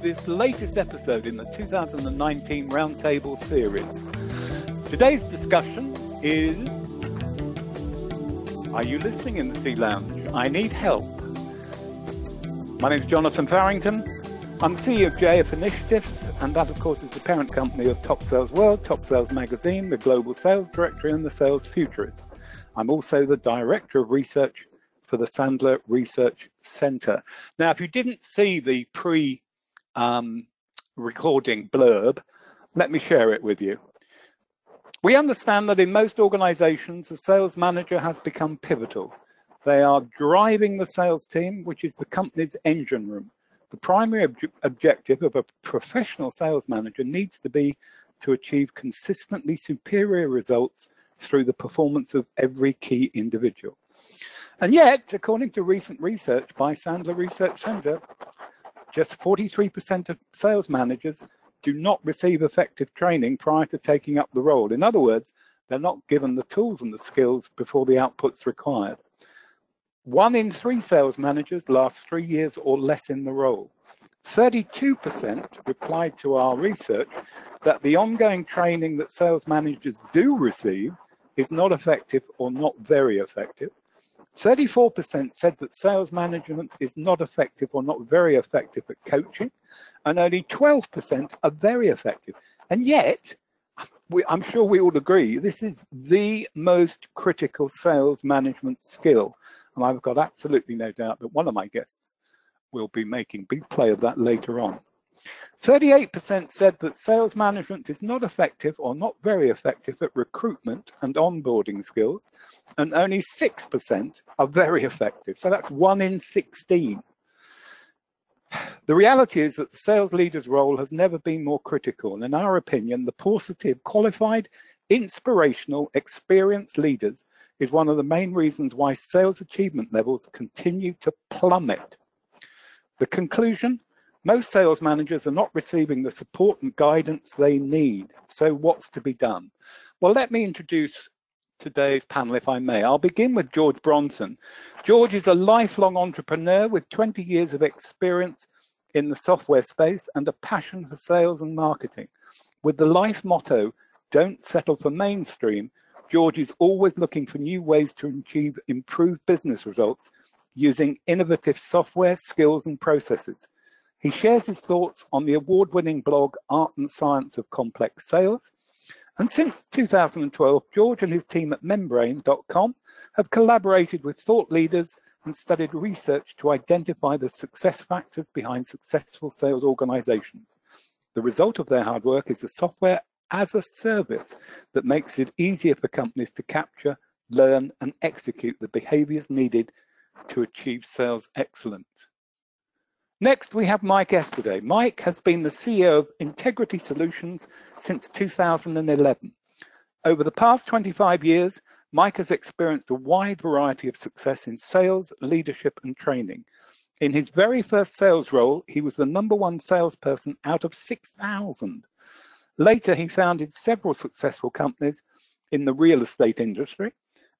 this latest episode in the 2019 Roundtable series. Today's discussion is Are you listening in the Sea Lounge? I need help. My name is Jonathan Farrington. I'm CEO of JF Initiatives, and that, of course, is the parent company of Top Sales World, Top Sales Magazine, the Global Sales Directory, and the Sales Futurists. I'm also the Director of Research for the Sandler Research Center. Now, if you didn't see the pre um, recording blurb, let me share it with you. We understand that in most organizations, the sales manager has become pivotal. They are driving the sales team, which is the company's engine room. The primary ob objective of a professional sales manager needs to be to achieve consistently superior results through the performance of every key individual. And yet, according to recent research by Sandler Research Center, just 43% of sales managers do not receive effective training prior to taking up the role. In other words, they're not given the tools and the skills before the output's required. One in three sales managers last three years or less in the role. 32% replied to our research that the ongoing training that sales managers do receive is not effective or not very effective. 34% said that sales management is not effective or not very effective at coaching, and only 12% are very effective. And yet, we, I'm sure we all agree, this is the most critical sales management skill. And I've got absolutely no doubt that one of my guests will be making big play of that later on. 38% said that sales management is not effective or not very effective at recruitment and onboarding skills, and only 6% are very effective. So that's one in 16. The reality is that the sales leader's role has never been more critical. And in our opinion, the paucity of qualified, inspirational, experienced leaders is one of the main reasons why sales achievement levels continue to plummet. The conclusion most sales managers are not receiving the support and guidance they need. So what's to be done? Well, let me introduce today's panel, if I may. I'll begin with George Brontén. George is a lifelong entrepreneur with 20 years of experience in the software space and a passion for sales and marketing. With the life motto, don't settle for mainstream, George is always looking for new ways to achieve improved business results using innovative software, skills, and processes. He shares his thoughts on the award-winning blog Art and Science of Complex Sales. And since 2012, George and his team at membrain.com have collaborated with thought leaders and studied research to identify the success factors behind successful sales organizations. The result of their hard work is a software as a service that makes it easier for companies to capture, learn, and execute the behaviors needed to achieve sales excellence. Next, we have Mike Esterday. Mike has been the CEO of Integrity Solutions since 2011. Over the past 25 years, Mike has experienced a wide variety of success in sales, leadership, and training. In his very first sales role, he was the number one salesperson out of 6,000. Later, he founded several successful companies in the real estate industry.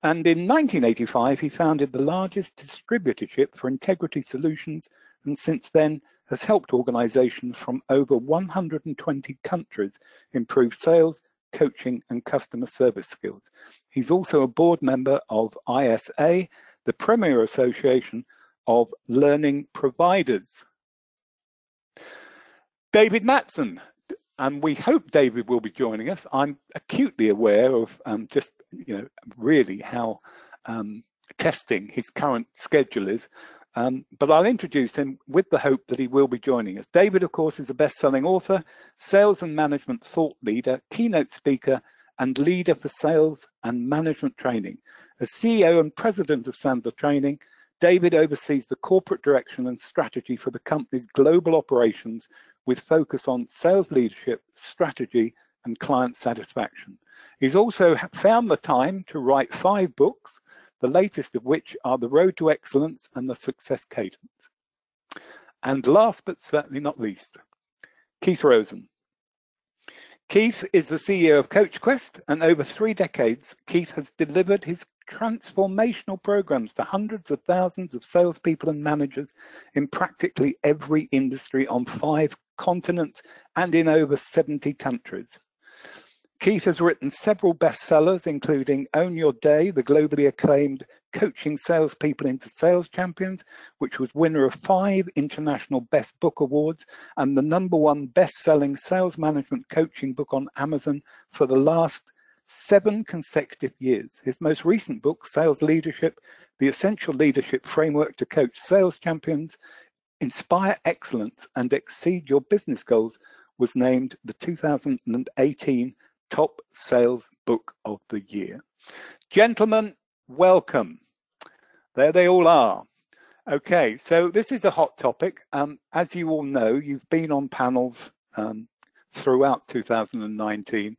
And in 1985, he founded the largest distributorship for integrity solutions and since then has helped organizations from over 120 countries improve sales, coaching, and customer service skills. He's also a board member of ISA, the premier association of learning providers. David Mattson, and we hope David will be joining us. I'm acutely aware of um, just, you know, really how um, testing his current schedule is. Um, but I'll introduce him with the hope that he will be joining us. David, of course, is a best-selling author, sales and management thought leader, keynote speaker, and leader for sales and management training. As CEO and president of Sandler Training, David oversees the corporate direction and strategy for the company's global operations with focus on sales leadership, strategy, and client satisfaction. He's also found the time to write five books, the latest of which are The Road to Excellence and The Success Cadence. And last but certainly not least, Keith Rosen. Keith is the CEO of CoachQuest, and over three decades, Keith has delivered his transformational programs to hundreds of thousands of salespeople and managers in practically every industry on five continents and in over 70 countries. Keith has written several bestsellers, including Own Your Day, the globally acclaimed Coaching Salespeople into Sales Champions, which was winner of five International Best Book Awards and the number one best-selling sales management coaching book on Amazon for the last seven consecutive years. His most recent book, Sales Leadership, The Essential Leadership Framework to Coach Sales Champions, Inspire Excellence and Exceed Your Business Goals, was named the 2018 Top Sales Book of the Year. Gentlemen, welcome. There they all are. Okay, so this is a hot topic. Um, as you all know, you've been on panels um, throughout 2019.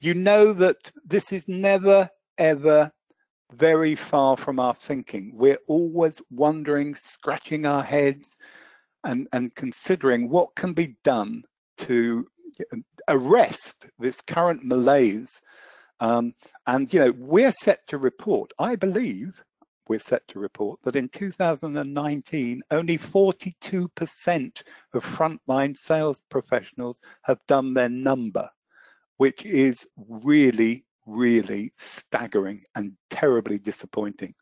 You know that this is never, ever very far from our thinking. We're always wondering, scratching our heads, and, and considering what can be done to arrest this current malaise um, and, you know, we're set to report, I believe, we're set to report that in 2019, only 42% of frontline sales professionals have done their number, which is really, really staggering and terribly disappointing.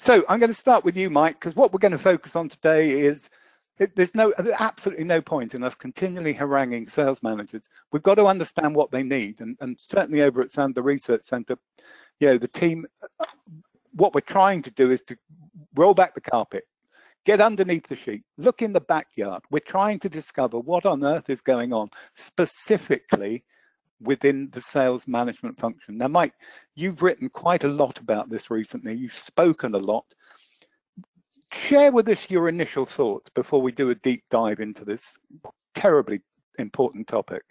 So I'm going to start with you, Mike, because what we're going to focus on today is it, there's no absolutely no point in us continually haranguing sales managers. We've got to understand what they need, and, and certainly over at Sandler Research Center, you know, the team. What we're trying to do is to roll back the carpet, get underneath the sheet, look in the backyard. We're trying to discover what on earth is going on specifically within the sales management function. Now, Mike, you've written quite a lot about this recently. You've spoken a lot share with us your initial thoughts before we do a deep dive into this terribly important topic.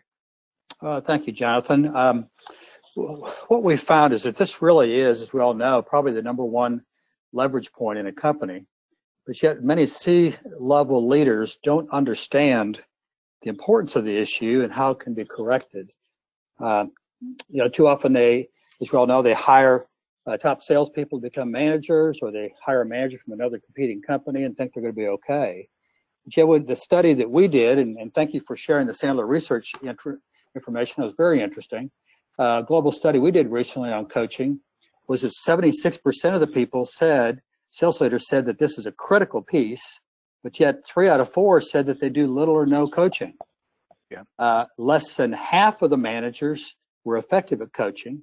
Uh, thank you, Jonathan. Um, what we found is that this really is, as we all know, probably the number one leverage point in a company. But yet, many C level leaders don't understand the importance of the issue and how it can be corrected. Uh, you know, too often they, as we all know, they hire uh, top salespeople become managers, or they hire a manager from another competing company and think they're going to be okay. But yet, with the study that we did, and, and thank you for sharing the Sandler research information, it was very interesting. Uh, global study we did recently on coaching was that 76% of the people said, sales leaders said that this is a critical piece, but yet three out of four said that they do little or no coaching. Yeah. Uh, less than half of the managers were effective at coaching,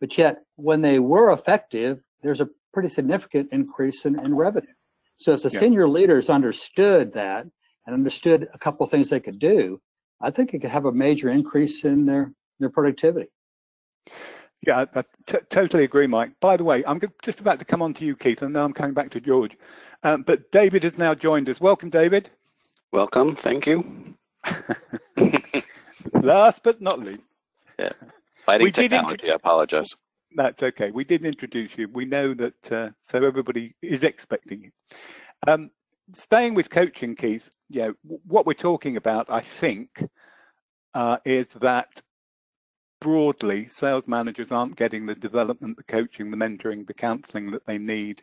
but yet, when they were effective, there's a pretty significant increase in, in revenue. So if the yeah. senior leaders understood that and understood a couple of things they could do, I think it could have a major increase in their, their productivity. Yeah, I t- totally agree, Mike. By the way, I'm just about to come on to you, Keith, and now I'm coming back to George. Um, but David has now joined us. Welcome, David. Welcome. Thank you. Last but not least. Yeah. Fighting we technology. I apologize. That's okay. We did introduce you. We know that, uh, so everybody is expecting you. Um, staying with coaching, Keith, yeah, what we're talking about, I think, uh, is that broadly, sales managers aren't getting the development, the coaching, the mentoring, the counseling that they need,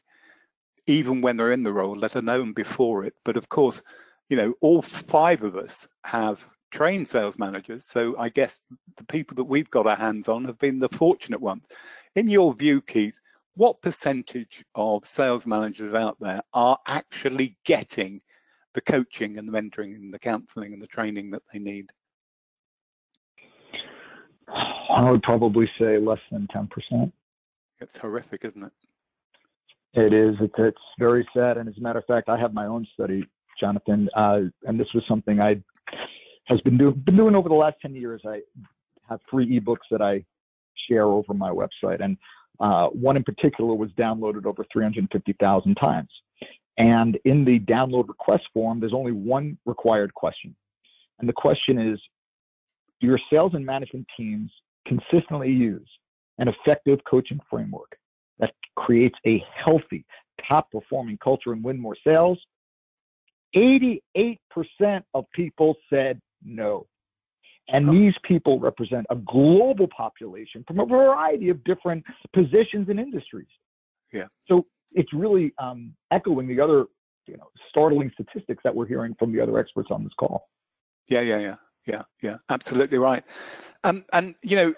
even when they're in the role, let alone before it. But of course, you know, all five of us have trained sales managers. So I guess the people that we've got our hands on have been the fortunate ones. In your view, Keith, what percentage of sales managers out there are actually getting the coaching and the mentoring and the counseling and the training that they need? I would probably say less than 10%. It's horrific, isn't it? It is. It's, it's very sad. And as a matter of fact, I have my own study, Jonathan, uh, and this was something I has been, do, been doing over the last 10 years. I have three ebooks that I share over my website. And uh, one in particular was downloaded over 350,000 times. And in the download request form, there's only one required question. And the question is Do your sales and management teams consistently use an effective coaching framework that creates a healthy, top performing culture and win more sales? 88% of people said no. And these people represent a global population from a variety of different positions and industries. Yeah. So it's really um, echoing the other, you know, startling statistics that we're hearing from the other experts on this call. Yeah, yeah, yeah, yeah, yeah. Absolutely right. Um, and you know,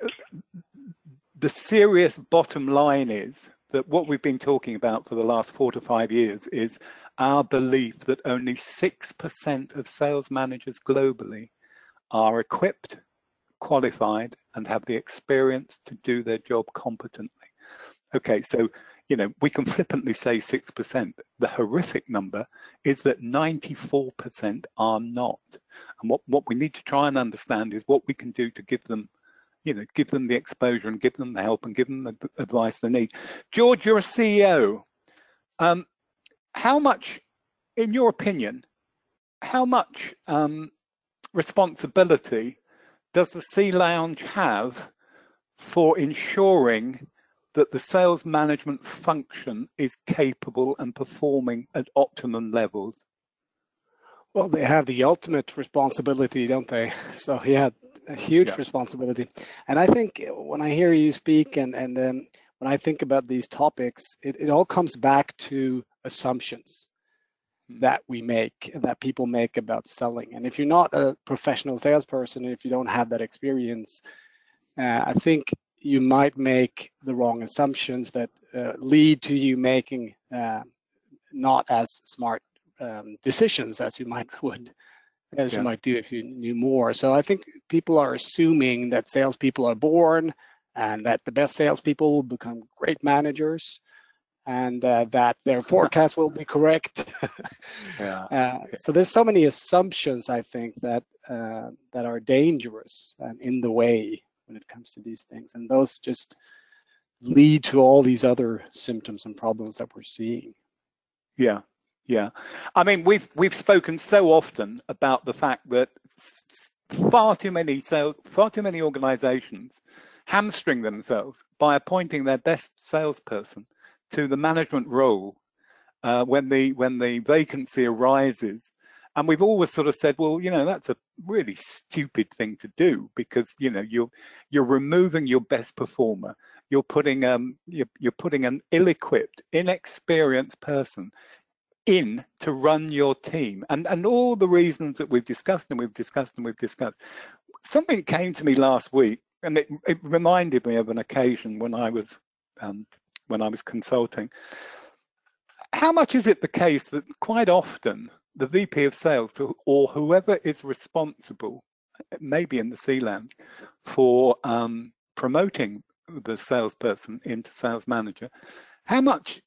the serious bottom line is that what we've been talking about for the last four to five years is our belief that only 6% of sales managers globally are equipped, qualified, and have the experience to do their job competently. Okay, so you know, we can flippantly say 6%. The horrific number is that 94% are not. And what, what we need to try and understand is what we can do to give them, you know, give them the exposure and give them the help and give them the advice they need. George, you're a CEO. Um, how much, in your opinion, how much um, responsibility does the C Lounge have for ensuring that the sales management function is capable and performing at optimum levels? Well, they have the ultimate responsibility, don't they? So yeah, a huge yeah. responsibility. And I think when I hear you speak and and then when I think about these topics, it, it all comes back to assumptions hmm. that we make, that people make about selling. And if you're not a professional salesperson, if you don't have that experience, uh, I think you might make the wrong assumptions that uh, lead to you making uh, not as smart um, decisions as you might would as yeah. you might do if you knew more. So I think people are assuming that salespeople are born and that the best salespeople will become great managers and uh, that their forecast will be correct. yeah. Uh, so there's so many assumptions I think that uh, that are dangerous and in the way when it comes to these things. And those just lead to all these other symptoms and problems that we're seeing. Yeah, yeah. I mean, we've we've spoken so often about the fact that far too many so far too many organizations hamstring themselves by appointing their best salesperson to the management role uh, when the when the vacancy arises and we've always sort of said, well, you know, that's a really stupid thing to do because you know you're you're removing your best performer. You're putting um you're, you're putting an ill-equipped, inexperienced person in to run your team, and and all the reasons that we've discussed and we've discussed and we've discussed. Something came to me last week, and it, it reminded me of an occasion when I was um, when I was consulting. How much is it the case that quite often the VP of sales or whoever is responsible, maybe in the C Lounge, for um, promoting the salesperson into sales manager, how much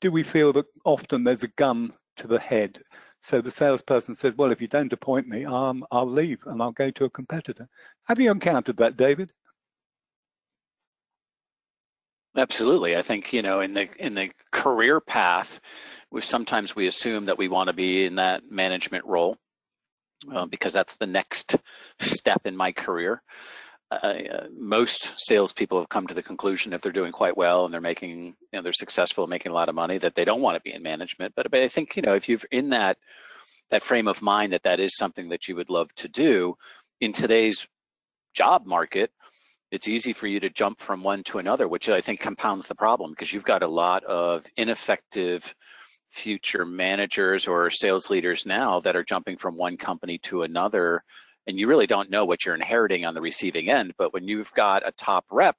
do we feel that often there's a gun to the head? So the salesperson says, well, if you don't appoint me, um, I'll leave and I'll go to a competitor. Have you encountered that, David? Absolutely. I think, you know, in the in the career path, we sometimes we assume that we want to be in that management role uh, because that's the next step in my career. Uh, most salespeople have come to the conclusion if they're doing quite well and they're making, you know, they're successful, and making a lot of money, that they don't want to be in management. But, but I think, you know, if you're in that that frame of mind that that is something that you would love to do in today's job market, it's easy for you to jump from one to another, which I think compounds the problem because you've got a lot of ineffective future managers or sales leaders now that are jumping from one company to another and you really don't know what you're inheriting on the receiving end. But when you've got a top rep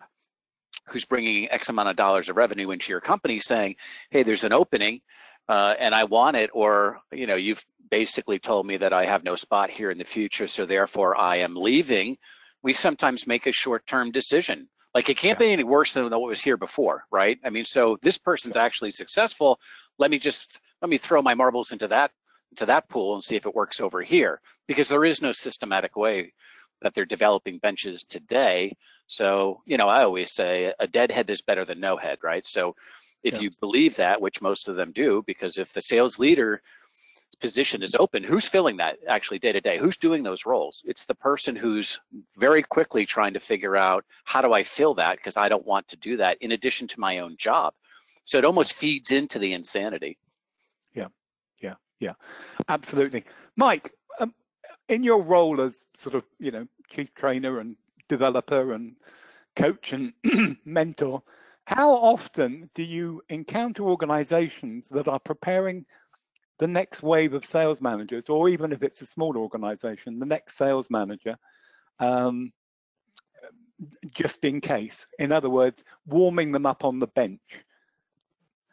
who's bringing x amount of dollars of revenue into your company saying hey there's an opening uh, and i want it or you know you've basically told me that i have no spot here in the future so therefore i am leaving we sometimes make a short-term decision. Like it can't yeah. be any worse than what was here before, right? I mean, so this person's actually successful. Let me just let me throw my marbles into that into that pool and see if it works over here because there is no systematic way that they're developing benches today. So, you know, I always say a dead head is better than no head, right? So if yeah. you believe that, which most of them do, because if the sales leader position is open, who's filling that actually day to day? Who's doing those roles? It's the person who's very quickly trying to figure out how do I fill that because I don't want to do that in addition to my own job. So it almost feeds into the insanity. Yeah, yeah, yeah, absolutely. Mike, um, in your role as sort of you know chief trainer and developer and coach and mentor, how often do you encounter organizations that are preparing the next wave of sales managers, or even if it's a small organization, the next sales manager, um, just in case. In other words, warming them up on the bench.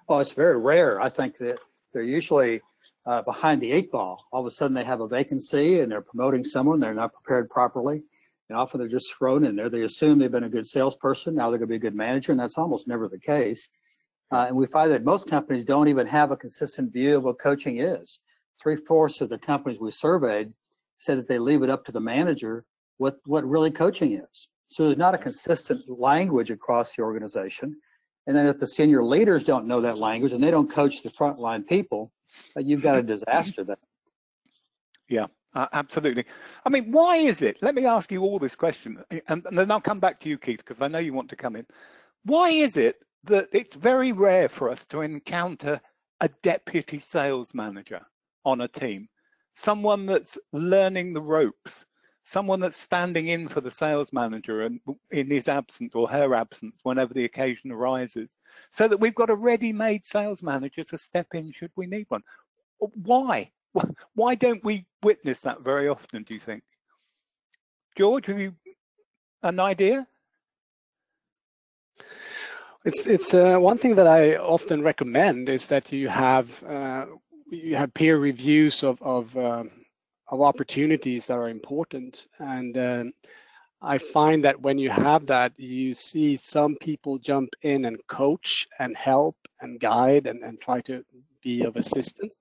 Oh, it's very rare. I think that they're usually uh, behind the eight ball. All of a sudden they have a vacancy and they're promoting someone. They're not prepared properly. And often they're just thrown in there. They assume they've been a good salesperson. Now they're going to be a good manager. And that's almost never the case. Uh, and we find that most companies don't even have a consistent view of what coaching is. Three fourths of the companies we surveyed said that they leave it up to the manager what, what really coaching is. So there's not a consistent language across the organization. And then if the senior leaders don't know that language and they don't coach the frontline people, uh, you've got a disaster there. Yeah, uh, absolutely. I mean, why is it? Let me ask you all this question, and, and then I'll come back to you, Keith, because I know you want to come in. Why is it that it's very rare for us to encounter a deputy sales manager on a team, someone that's learning the ropes, someone that's standing in for the sales manager and in his absence or her absence whenever the occasion arises, so that we've got a ready-made sales manager to step in should we need one. Why? Why don't we witness that very often, do you think? George, have you an idea? It's it's uh, one thing that I often recommend is that you have uh, you have peer reviews of of um, of opportunities that are important, and um, I find that when you have that, you see some people jump in and coach and help and guide and, and try to be of assistance,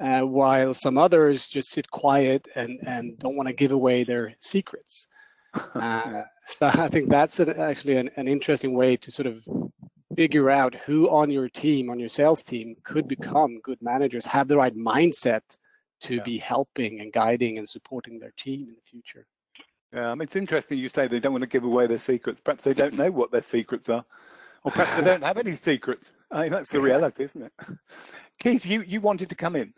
uh, while some others just sit quiet and and don't want to give away their secrets. Uh, so I think that's an, actually an, an, interesting way to sort of figure out who on your team, on your sales team, could become good managers, have the right mindset to yeah. be helping and guiding and supporting their team in the future. Yeah, um, it's interesting you say they don't want to give away their secrets. Perhaps they don't know what their secrets are, or perhaps they don't have any secrets. I mean, that's the reality, isn't it? Keith, you, you wanted to come in.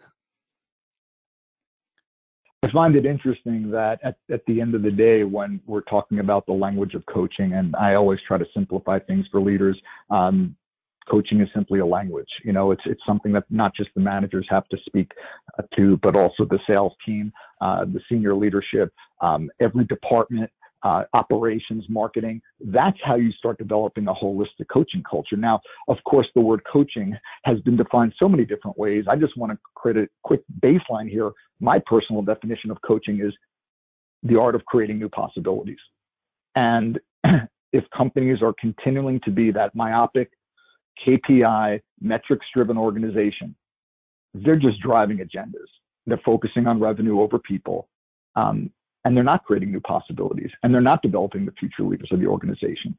I find it interesting that at, at the end of the day, when we're talking about the language of coaching, and I always try to simplify things for leaders, um, coaching is simply a language. You know, it's it's something that not just the managers have to speak uh, to, but also the sales team, uh, the senior leadership, um, every department uh, operations, marketing. That's how you start developing a holistic coaching culture. Now, of course, the word coaching has been defined so many different ways. I just want to create a quick baseline here. My personal definition of coaching is the art of creating new possibilities. And if companies are continuing to be that myopic, KPI, metrics driven organization, they're just driving agendas. They're focusing on revenue over people. Um, and they're not creating new possibilities and they're not developing the future leaders of the organization.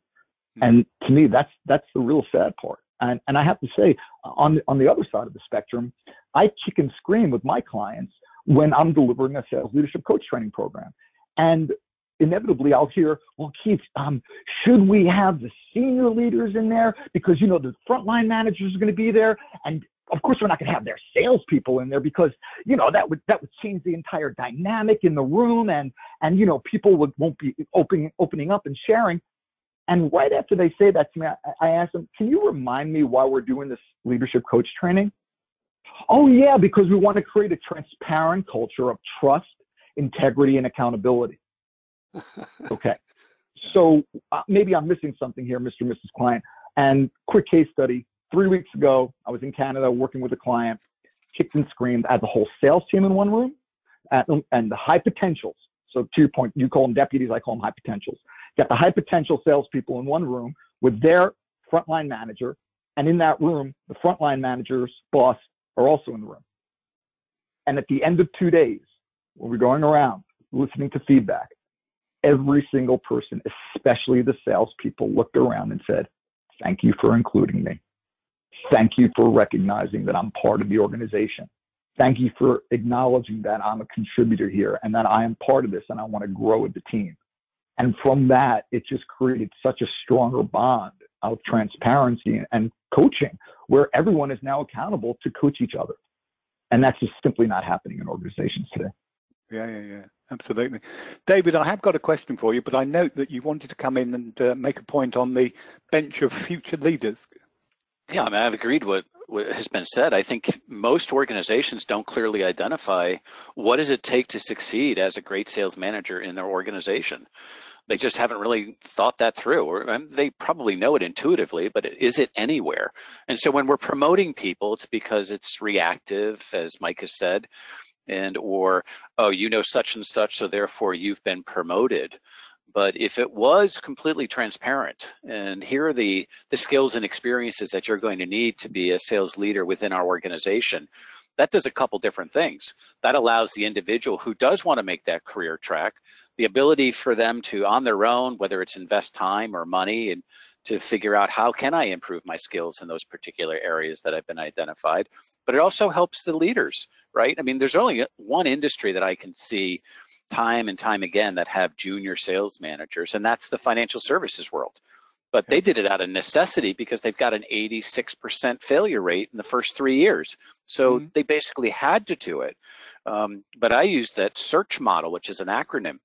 And to me, that's that's the real sad part. And and I have to say, on on the other side of the spectrum, I kick and scream with my clients when I'm delivering a sales leadership coach training program, and inevitably I'll hear, well, Keith, um, should we have the senior leaders in there because you know the frontline managers are going to be there, and of course we're not going to have their salespeople in there because you know that would that would change the entire dynamic in the room and and you know people would won't be opening opening up and sharing. And right after they say that to me I, I ask them can you remind me why we're doing this leadership coach training? Oh yeah because we want to create a transparent culture of trust integrity and accountability. Okay. So uh, maybe i'm missing something here mr and mrs client and quick case study three weeks ago, I was in Canada working with a client, kicked and screamed. I had the whole sales team in one room and the high potentials. So to your point, you call them deputies, I call them high potentials. Got the high potential salespeople in one room with their frontline manager. And in that room, the frontline manager's boss are also in the room. And at the end of two days, when we're going around listening to feedback, every single person, especially the salespeople, looked around and said, Thank you for including me. Thank you for recognizing that I'm part of the organization. Thank you for acknowledging that I'm a contributor here and that I am part of this and I want to grow with the team. And from that, it just created such a stronger bond of transparency and coaching where everyone is now accountable to coach each other. And that's just simply not happening in organizations today. Yeah, yeah, yeah, absolutely. David, I have got a question for you, but I note that you wanted to come in and uh, make a point on the bench of future leaders. Yeah, I mean, I've agreed with what has been said, I think most organizations don't clearly identify what does it take to succeed as a great sales manager in their organization. They just haven't really thought that through, or they probably know it intuitively, but is it anywhere? And so when we're promoting people, it's because it's reactive, as Mike has said, and or oh, you know such and such, so therefore you've been promoted. But if it was completely transparent, and here are the, the skills and experiences that you're going to need to be a sales leader within our organization, that does a couple different things. That allows the individual who does want to make that career track the ability for them to, on their own, whether it's invest time or money, and to figure out how can I improve my skills in those particular areas that have been identified. But it also helps the leaders, right? I mean, there's only one industry that I can see time and time again that have junior sales managers, and that's the financial services world. But they did it out of necessity because they've got an 86% failure rate in the first three years. So mm-hmm. they basically had to do it. Um, but I use that search model, which is an acronym.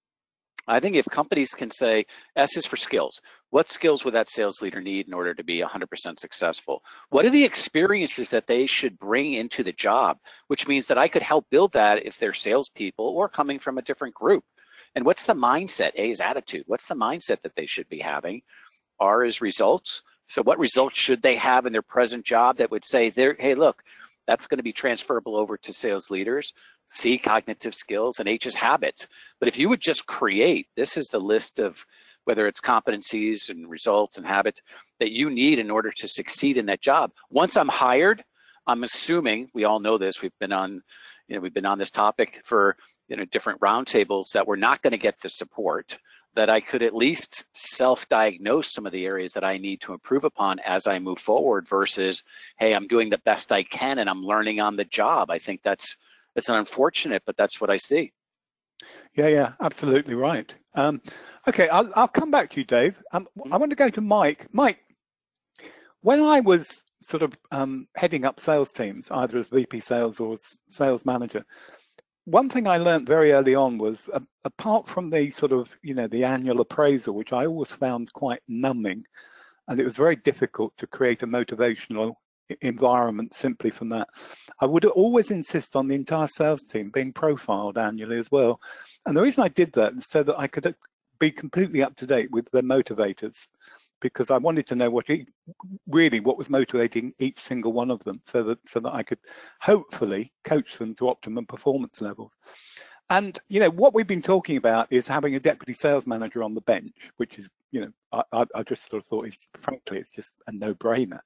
I think if companies can say S is for skills, what skills would that sales leader need in order to be 100% successful? What are the experiences that they should bring into the job? Which means that I could help build that if they're salespeople or coming from a different group. And what's the mindset? A is attitude. What's the mindset that they should be having? R is results. So what results should they have in their present job that would say, hey, look, that's going to be transferable over to sales leaders. C, cognitive skills, and H is habits. But if you would just create, this is the list of whether it's competencies and results and habits that you need in order to succeed in that job. Once I'm hired, I'm assuming we all know this. We've been on, you know, we've been on this topic for you know different roundtables that we're not going to get the support that I could at least self-diagnose some of the areas that I need to improve upon as I move forward versus, hey, I'm doing the best I can and I'm learning on the job. I think that's that's unfortunate, but that's what I see. Yeah, yeah, absolutely right. Um, okay, I'll, I'll come back to you, Dave. Um, I want to go to Mike. Mike, when I was sort of um, heading up sales teams, either as VP sales or sales manager, one thing I learned very early on was uh, apart from the sort of, you know, the annual appraisal, which I always found quite numbing, and it was very difficult to create a motivational environment simply from that. I would always insist on the entire sales team being profiled annually as well. And the reason I did that is so that I could be completely up to date with their motivators because I wanted to know what really what was motivating each single one of them so that so that I could hopefully coach them to optimum performance levels. And you know what we've been talking about is having a deputy sales manager on the bench, which is you know I, I just sort of thought is frankly it's just a no-brainer.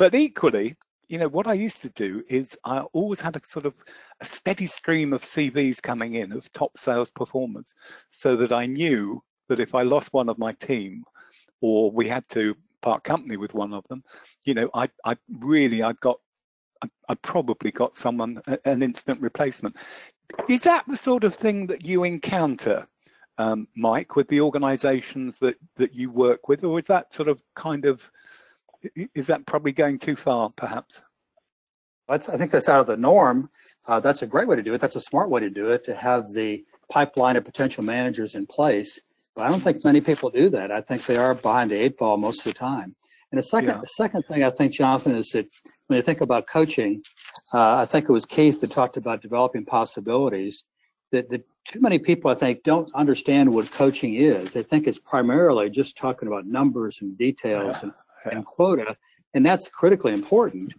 But equally, you know, what I used to do is I always had a sort of a steady stream of CVs coming in of top sales performers so that I knew that if I lost one of my team or we had to part company with one of them, you know, I, I really, I got, I, I probably got someone, an instant replacement. Is that the sort of thing that you encounter, um, Mike, with the organizations that, that you work with, or is that sort of kind of is that probably going too far, perhaps? That's, I think that's out of the norm. Uh, that's a great way to do it. That's a smart way to do it, to have the pipeline of potential managers in place. But I don't think many people do that. I think they are behind the eight ball most of the time. And the second, yeah. the second thing I think, Jonathan, is that when you think about coaching, uh, I think it was Keith that talked about developing possibilities. That, that too many people, I think, don't understand what coaching is. They think it's primarily just talking about numbers and details yeah. and and quota, and that's critically important.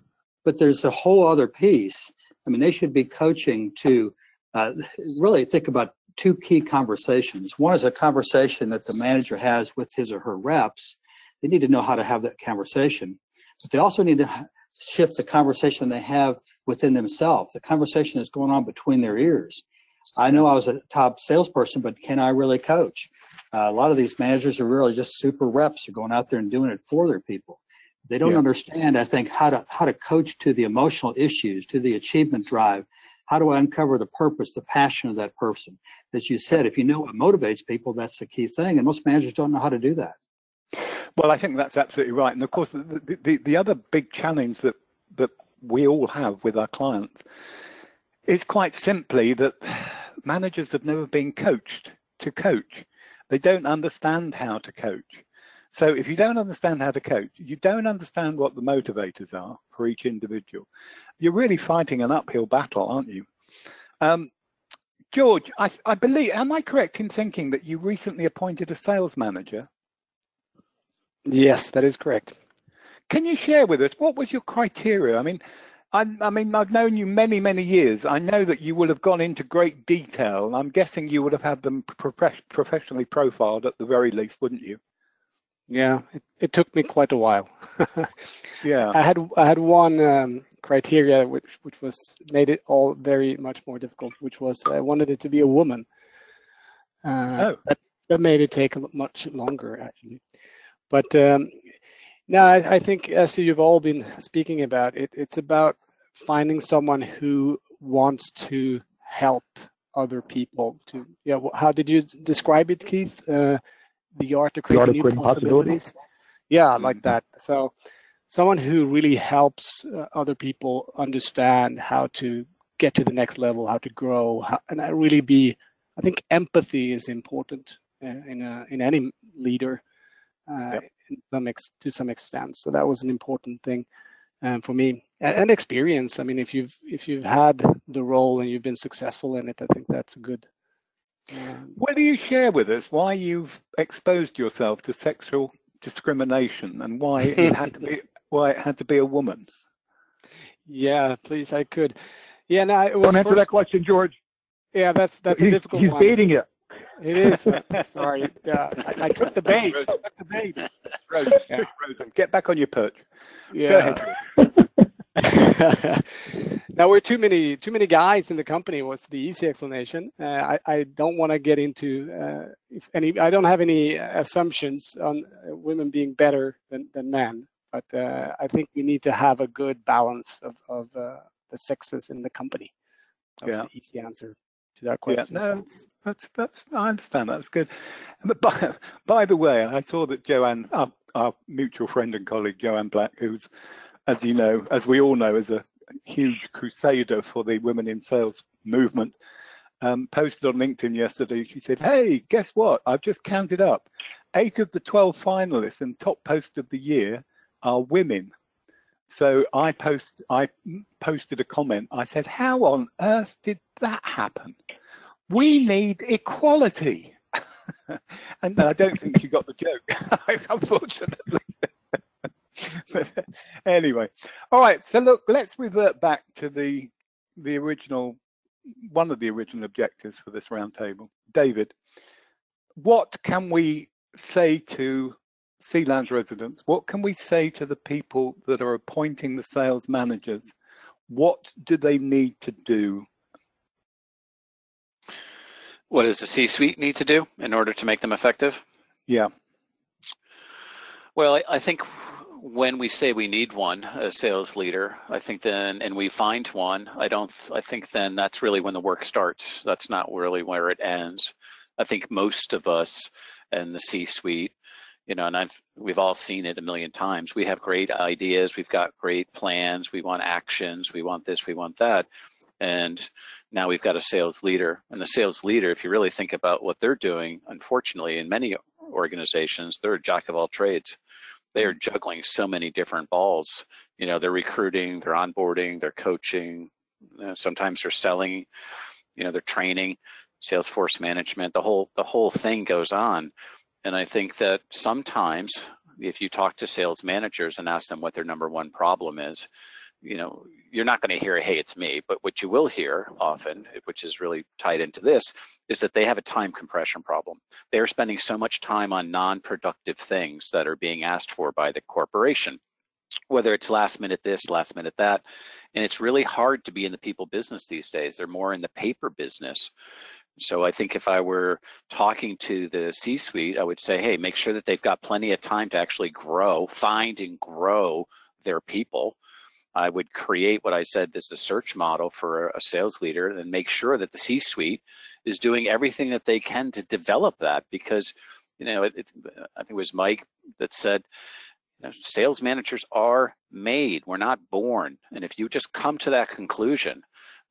But there's a whole other piece. I mean, they should be coaching to uh, really think about two key conversations. One is a conversation that the manager has with his or her reps. They need to know how to have that conversation, but they also need to shift the conversation they have within themselves. The conversation is going on between their ears. I know I was a top salesperson, but can I really coach? Uh, a lot of these managers are really just super reps. They're going out there and doing it for their people. They don't yeah. understand, I think, how to how to coach to the emotional issues, to the achievement drive. How do I uncover the purpose, the passion of that person? As you said, if you know what motivates people, that's the key thing. And most managers don't know how to do that. Well, I think that's absolutely right. And of course, the, the, the other big challenge that that we all have with our clients is quite simply that managers have never been coached to coach. They don't understand how to coach. So if you don't understand how to coach, you don't understand what the motivators are for each individual. You're really fighting an uphill battle, aren't you? Um, George, I, I believe, am I correct in thinking that you recently appointed a sales manager? Yes, that is correct. Can you share with us what was your criteria? I mean, I, I, mean, I've known you many, many years. I know that you would have gone into great detail. I'm guessing you would have had them pro professionally profiled at the very least, wouldn't you? Yeah, it, it took me quite a while. yeah, I had I had one um, criteria which which was made it all very much more difficult, which was I wanted it to be a woman. Uh, oh. that, that made it take much longer actually. But um, no, I, I, think as you've all been speaking about, it, it's about finding someone who wants to help other people. To yeah, how did you describe it, Keith? Uh, the art of creating new possibilities. possibilities. Yeah, mm-hmm. like that. So someone who really helps uh, other people understand how to get to the next level, how to grow, how, and really be. I think empathy is important uh, in a, in any leader uh, yep. Some ex- to some extent. So that was an important thing um, for me, and, and, experience. I mean, if you've if you've had the role and you've been successful in it, I think that's good. Um, Will you share with us why you've exposed yourself to sexual discrimination and why it had to be why it had to be a woman? Yeah, please, I could. Yeah, no, it was don't answer first... that question, George. Yeah, that's that's he's, a difficult he's one. He's baiting it. It is. Sorry. Yeah, I, I, took the bait. Took the bait. Rosen, yeah. get back on your perch. Yeah. now we're too many too many guys in the company was the easy explanation. Uh, I I don't want to get into uh, if any. I don't have any assumptions on uh, women being better than than men, but uh, I think we need to have a good balance of of uh, the sexes in the company. That's yeah. the easy answer to that question. Yeah, no, that's that's I understand. That's good. But by, by the way, I saw that Joanne, our, our mutual friend and colleague Joanne Black, who's as you know, as we all know, is a huge crusader for the women in sales movement. Um, posted on LinkedIn yesterday. She said, "Hey, guess what? I've just counted up. Eight of the 12 finalists and top post of the year are women." So I post, I posted a comment. I said, "How on earth did that happen? We need equality." and I don't think you got the joke, unfortunately. anyway, all right. So look, let's revert back to the the original one of the original objectives for this roundtable. David, what can we say to Sealands residents? What can we say to the people that are appointing the sales managers? What do they need to do? What does the C-suite need to do in order to make them effective? Yeah. Well, I, I think when we say we need one, a sales leader, I think then, and we find one, I don't, I think then that's really when the work starts. That's not really where it ends. I think most of us in the C-suite, you know, and I've, we've all seen it a million times. We have great ideas, we've got great plans, we want actions, we want this, we want that. And now we've got a sales leader. And the sales leader, if you really think about what they're doing, unfortunately, in many organizations, they're a jack of all trades they are juggling so many different balls. You know, they're recruiting, they're onboarding, they're coaching. Know, sometimes they're selling. You know, they're training, Salesforce management. The whole the whole thing goes on. And I think that sometimes, if you talk to sales managers and ask them what their number one problem is, you know, you're not going to hear, hey, it's me. But what you will hear often, which is really tied into this, is that they have a time compression problem. They are spending so much time on non-productive things that are being asked for by the corporation, whether it's last minute this, last minute that. And it's really hard to be in the people business these days. They're more in the paper business. So I think if I were talking to the C-suite, I would say, hey, make sure that they've got plenty of time to actually grow, find and grow their people I would create what I said is the search model for a sales leader and make sure that the C-suite is doing everything that they can to develop that because, you know, it, it, I think it was Mike that said, you know, sales managers are made. We're not born. And if you just come to that conclusion,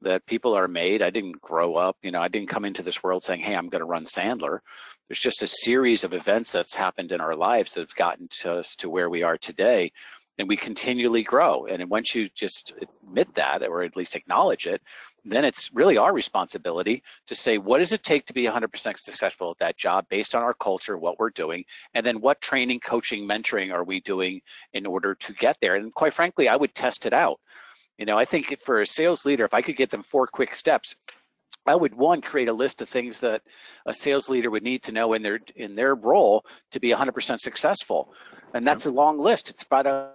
that people are made. I didn't grow up, you know, I didn't come into this world saying, hey, I'm going to run Sandler. There's just a series of events that's happened in our lives that have gotten to us to where we are today. And we continually grow. And once you just admit that, or at least acknowledge it, then it's really our responsibility to say, what does it take to be 100% successful at that job based on our culture, what we're doing, and then what training, coaching, mentoring are we doing in order to get there? And quite frankly, I would test it out. You know, I think for a sales leader, if I could get them four quick steps, I would one create a list of things that a sales leader would need to know in their in their role to be 100% successful, and that's a long list. It's about a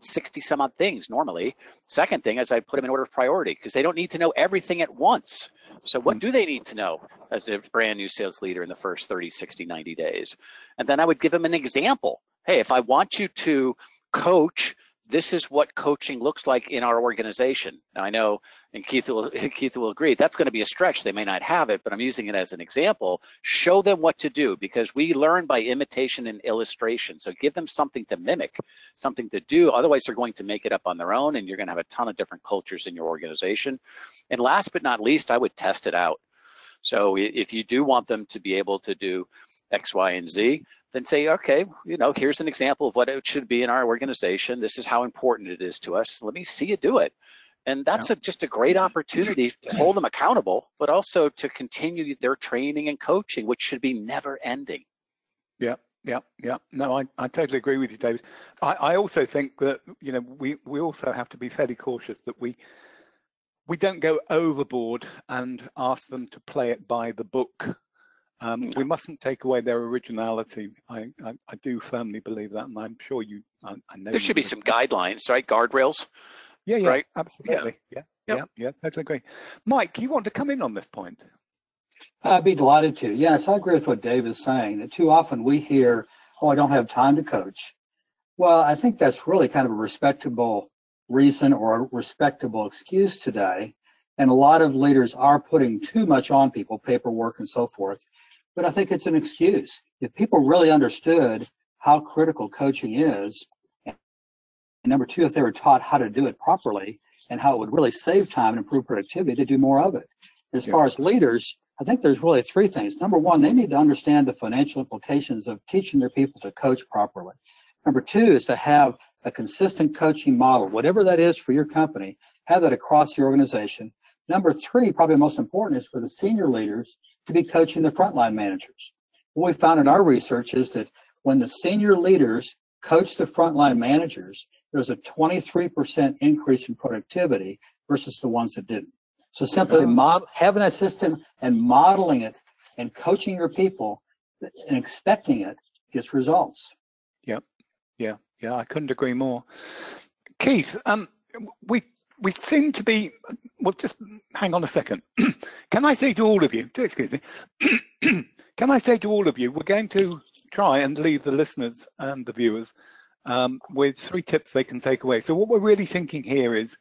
60 some odd things normally. Second thing is I put them in order of priority because they don't need to know everything at once. So what hmm. do they need to know as a brand new sales leader in the first 30, 60, 90 days? And then I would give them an example. Hey, if I want you to coach this is what coaching looks like in our organization. Now I know, and Keith will Keith will agree, that's going to be a stretch. They may not have it, but I'm using it as an example. Show them what to do because we learn by imitation and illustration. So give them something to mimic, something to do. Otherwise, they're going to make it up on their own, and you're going to have a ton of different cultures in your organization. And last but not least, I would test it out. So if you do want them to be able to do X, Y, and Z, then say, okay, you know, here's an example of what it should be in our organization. This is how important it is to us. Let me see you do it. And that's yeah. a, just a great opportunity to hold them accountable, but also to continue their training and coaching, which should be never ending. Yeah, yeah, yeah. No, I, I totally agree with you, David. I, I also think that, you know, we, we also have to be fairly cautious that we we don't go overboard and ask them to play it by the book um, we mustn't take away their originality. I, I, I, do firmly believe that, and I'm sure you. I, I know there should be some guidelines, right? Guardrails. Yeah, yeah, right? absolutely. Yeah, yeah, yep. yeah, yeah, totally agree. Mike, you want to come in on this point? I'd be delighted to. Yes, I agree with what Dave is saying. That too often we hear, "Oh, I don't have time to coach." Well, I think that's really kind of a respectable reason or a respectable excuse today. And a lot of leaders are putting too much on people, paperwork and so forth but I think it's an excuse. If people really understood how critical coaching is, and number two, if they were taught how to do it properly and how it would really save time and improve productivity, they'd do more of it. As yeah. far as leaders, I think there's really three things. Number one, they need to understand the financial implications of teaching their people to coach properly. Number two is to have a consistent coaching model, whatever that is for your company, have that across the organization. Number three, probably most important, is for the senior leaders to be coaching the frontline managers. What we found in our research is that when the senior leaders coach the frontline managers, there's a 23% increase in productivity versus the ones that didn't. So simply model, having a system and modeling it and coaching your people and expecting it gets results. Yep. Yeah. Yeah. I couldn't agree more. Keith, um, we we seem to be, well, just hang on a second. Can I say to all of you, do excuse me, can I say to all of you, we're going to try and leave the listeners and the viewers um, with three tips they can take away. So what we're really thinking here is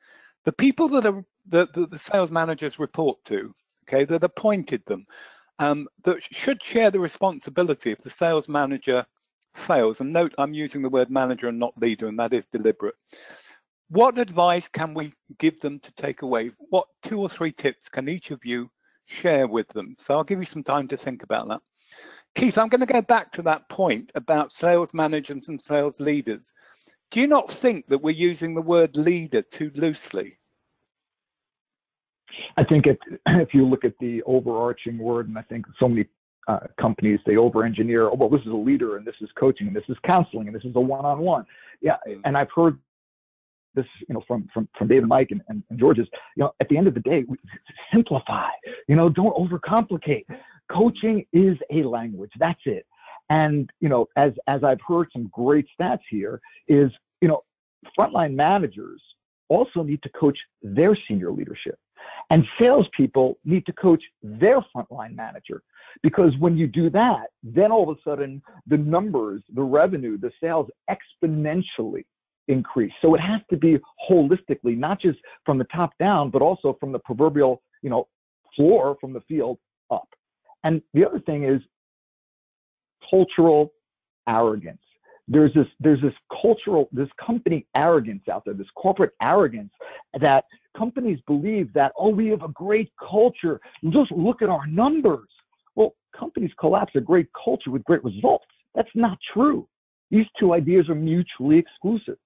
the people that are the, the, sales managers report to, okay, that appointed them, um, that should share the responsibility if the sales manager fails. And note, I'm using the word manager and not leader, and that is deliberate. What advice can we give them to take away? What two or three tips can each of you share with them? So I'll give you some time to think about that. Keith, I'm going to go back to that point about sales managers and sales leaders. Do you not think that we're using the word leader too loosely? I think it, if you look at the overarching word, and I think so many uh, companies they over-engineer. Oh, well, this is a leader, and this is coaching, and this is counseling, and this is a one-on-one. Yeah, mm. and I've heard this, you know, from from from Dave and Mike and, and, and George's, you know, at the end of the day, simplify. You know, don't overcomplicate. Coaching is a language. That's it. And you know, as as I've heard some great stats here, is you know, frontline managers also need to coach their senior leadership. And salespeople need to coach their frontline manager. Because when you do that, then all of a sudden the numbers, the revenue, the sales exponentially increase. So it has to be holistically, not just from the top down, but also from the proverbial, you know, floor from the field up. And the other thing is cultural arrogance. There's this, there's this cultural, this company arrogance out there, this corporate arrogance that companies believe that, oh, we have a great culture. Just look at our numbers. Well, companies collapse a great culture with great results. That's not true. These two ideas are mutually exclusive.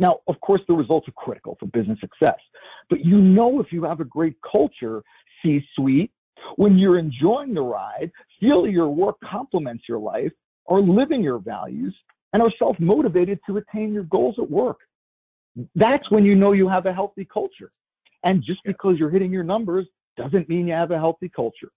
Now, of course, the results are critical for business success, but you know if you have a great culture, C suite, when you're enjoying the ride, feel your work complements your life, are living your values, and are self motivated to attain your goals at work. That's when you know you have a healthy culture. And just because you're hitting your numbers doesn't mean you have a healthy culture.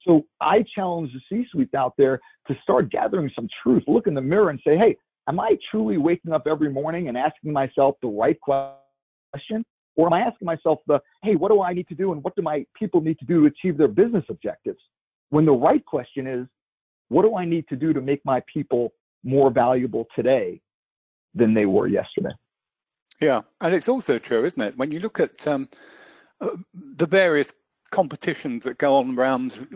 So I challenge the C suite out there to start gathering some truth, look in the mirror and say, hey, am I truly waking up every morning and asking myself the right question? Or am I asking myself the, hey, what do I need to do and what do my people need to do to achieve their business objectives? When the right question is, what do I need to do to make my people more valuable today than they were yesterday? Yeah, and it's also true, isn't it? When you look at um, uh, the various competitions that go on around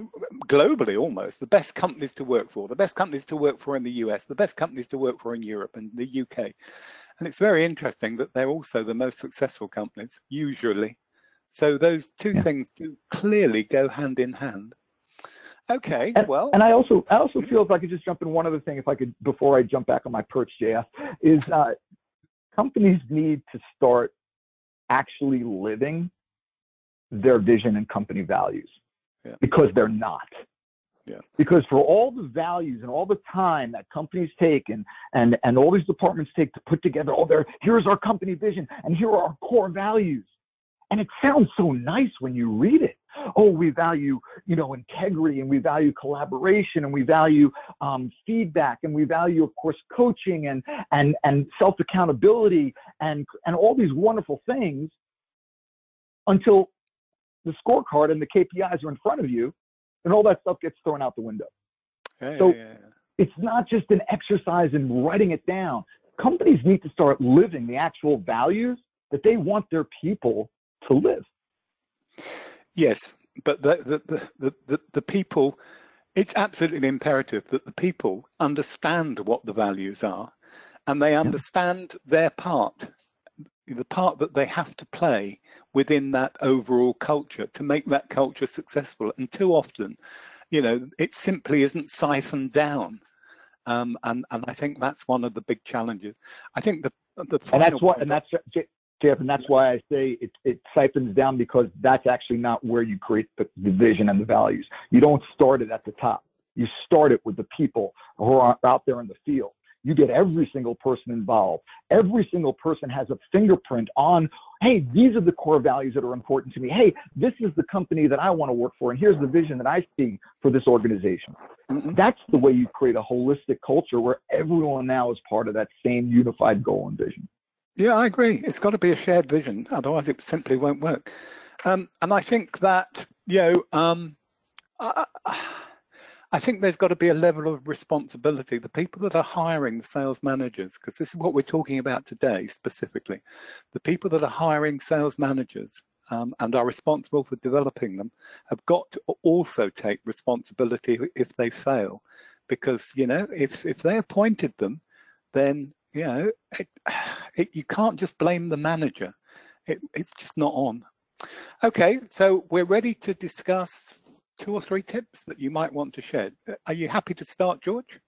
globally almost the best companies to work for the best companies to work for in the us the best companies to work for in europe and the uk and it's very interesting that they're also the most successful companies usually. So those two yeah. things do clearly go hand in hand. Okay and, well. and i also i also feel if i could just jump in one other thing if i could before i jump back on my perch jf is uh, companies need to start actually living their vision and company values yeah. because they're not. Yeah. Because for all the values and all the time that companies take and, and, and all these departments take to put together, oh, there, here's our company vision and here are our core values. And it sounds so nice when you read it. Oh, we value, you know, integrity and we value collaboration and we value um, feedback and we value, of course, coaching and and and self accountability and and all these wonderful things until the scorecard and the KPIs are in front of you, and all that stuff gets thrown out the window. Yeah, so yeah, yeah. it's not just an exercise in writing it down. Companies need to start living the actual values that they want their people to live. Yes, but the the, the, the, the people, it's absolutely imperative that the people understand what the values are and they understand their part, the part that they have to play within that overall culture to make that culture successful. And too often, you know, it simply isn't siphoned down. Um, and and I think that's one of the big challenges. I think the the and that's what and that's Jeff, and that's why I say it, it siphons down because that's actually not where you create the, the vision and the values. You don't start it at the top. You start it with the people who are out there in the field. You get every single person involved. Every single person has a fingerprint on, hey, these are the core values that are important to me. Hey, this is the company that I want to work for, and here's the vision that I see for this organization. Mm-hmm. That's the way you create a holistic culture where everyone now is part of that same unified goal and vision. Yeah, I agree. It's got to be a shared vision, otherwise it simply won't work. Um, and I think that you know, um, I, I think there's got to be a level of responsibility. The people that are hiring the sales managers, because this is what we're talking about today specifically, the people that are hiring sales managers um, and are responsible for developing them have got to also take responsibility if they fail, because you know if if they appointed them, then you know it, it, you can't just blame the manager. It, it's just not on. Okay, so we're ready to discuss two or three tips that you might want to share. Uh, are you happy to start, George?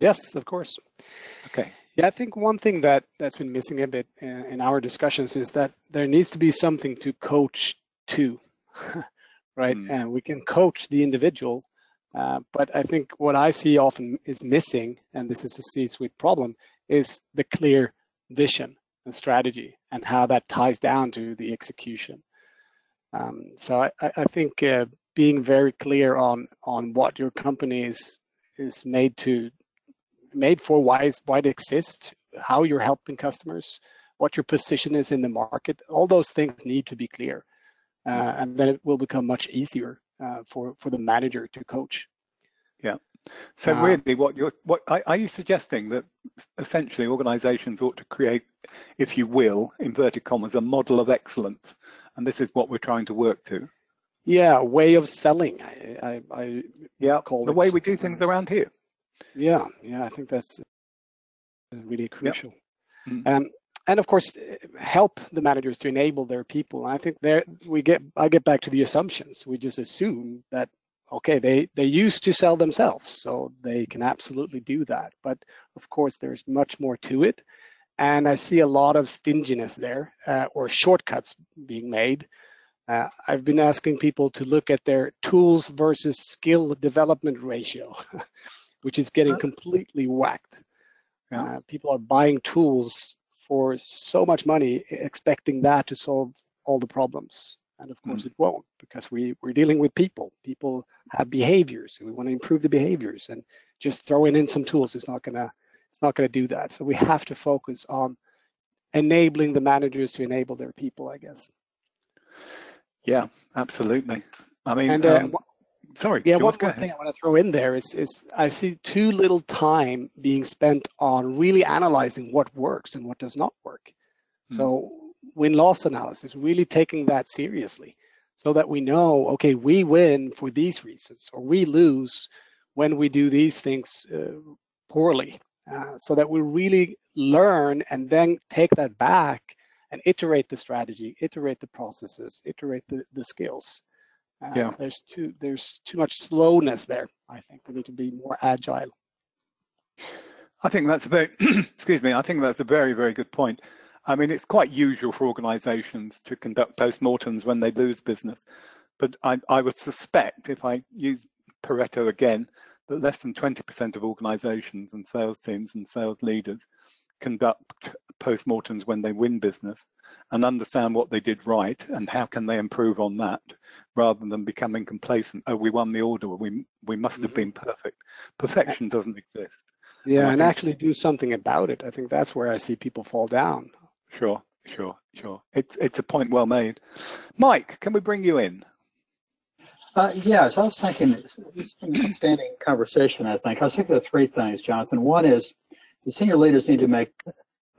Yes, of course. Okay. Yeah, I think one thing that that's been missing a bit in, in our discussions is that there needs to be something to coach to, right? Mm. And we can coach the individual, uh, but I think what I see often is missing, and this is a C-suite problem, is the clear vision and strategy and how that ties down to the execution. Um, so I, I think uh, being very clear on on what your company is is made to made for why why it exists how you're helping customers what your position is in the market. All those things need to be clear uh, and then it will become much easier uh, for for the manager to coach. Yeah. So uh, really what you're what are you suggesting that essentially organizations ought to create if you will inverted commas a model of excellence? And this is what we're trying to work to yeah way of selling i i, I yeah call the it. way we do things around here yeah yeah i think that's really crucial yep. mm. um, and of course help the managers to enable their people. And I think there we get I get back to the assumptions. We just assume that okay they they used to sell themselves, so they can absolutely do that. But of course there's much more to it, and I see a lot of stinginess there uh, or shortcuts being made. Uh, I've been asking people to look at their tools versus skill development ratio, which is getting completely whacked. Yeah. Uh, people are buying tools for so much money, expecting that to solve all the problems. And of course, mm. it won't because we, we're dealing with people. People have behaviors, and we want to improve the behaviors. And just throwing in some tools is not gonna it's not gonna do that. So we have to focus on enabling the managers to enable their people, I guess. Yeah, absolutely. I mean, and, uh, um, Sorry. Yeah, one more thing I want to throw in there is is I see too little time being spent on really analyzing what works and what does not work. Mm. So win loss analysis, really taking that seriously, so that we know, okay, we win for these reasons, or we lose when we do these things uh, poorly, uh, so that we really learn and then take that back and iterate the strategy, iterate the processes, iterate the, the skills. Uh, yeah. There's too there's too much slowness there. I think we need to be more agile. I think that's a very excuse me. I think that's a very very good point. I mean, it's quite usual for organisations to conduct postmortems when they lose business, but I, I would suspect if I use Pareto again that less than 20% of organisations and sales teams and sales leaders conduct postmortems when they win business and understand what they did right and how can they improve on that rather than becoming complacent. Oh we won the order. We we must have been mm-hmm. perfect. Perfection doesn't exist. Yeah and, and actually do something about it. I think that's where i see people fall down. Sure sure sure. It's it's a point well made. Mike can we bring you in? Uh, yes, I was thinking, it's an outstanding conversation, I think. I was thinking of three things, Jonathan. One is the senior leaders need to make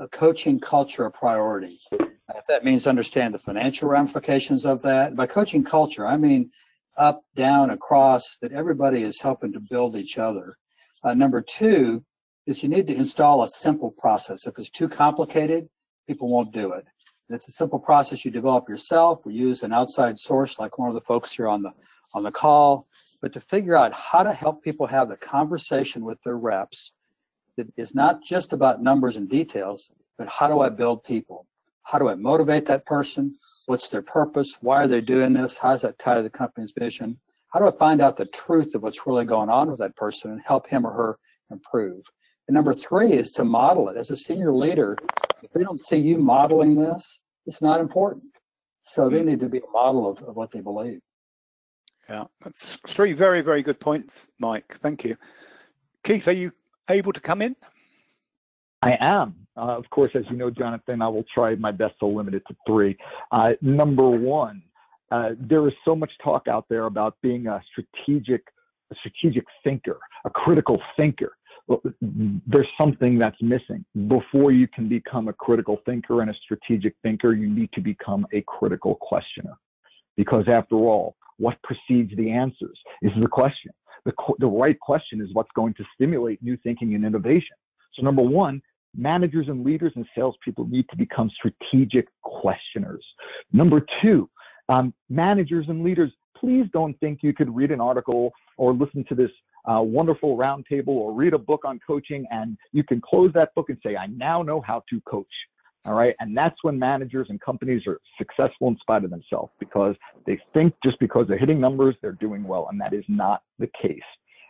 a coaching culture a priority. If that means understand the financial ramifications of that, by coaching culture, I mean up, down, across, that everybody is helping to build each other. Uh, number two is you need to install a simple process. If it's too complicated, people won't do it. It's a simple process you develop yourself. We use an outside source like one of the folks here on the on the call, but to figure out how to help people have the conversation with their reps that is not just about numbers and details, but how do I build people? How do I motivate that person? What's their purpose? Why are they doing this? How does that tie to the company's vision? How do I find out the truth of what's really going on with that person and help him or her improve? And number three is to model it. As a senior leader, if they don't see you modeling this, it's not important. So they need to be a model of, of what they believe. Yeah, that's three very, very good points, Mike. Thank you. Keith, are you able to come in? I am. Uh, of course, as you know, Jonathan, I will try my best to limit it to three. Uh, number one, uh, there is so much talk out there about being a strategic, a strategic thinker, a critical thinker. There's something that's missing. Before you can become a critical thinker and a strategic thinker, you need to become a critical questioner. Because after all, what precedes the answers is the question. The, the right question is what's going to stimulate new thinking and innovation. So number one, managers and leaders and salespeople need to become strategic questioners. Number two, um, managers and leaders, please don't think you could read an article or listen to this uh, wonderful roundtable or read a book on coaching and you can close that book and say, I now know how to coach. All right. And that's when managers and companies are successful in spite of themselves because they think just because they're hitting numbers, they're doing well. And that is not the case.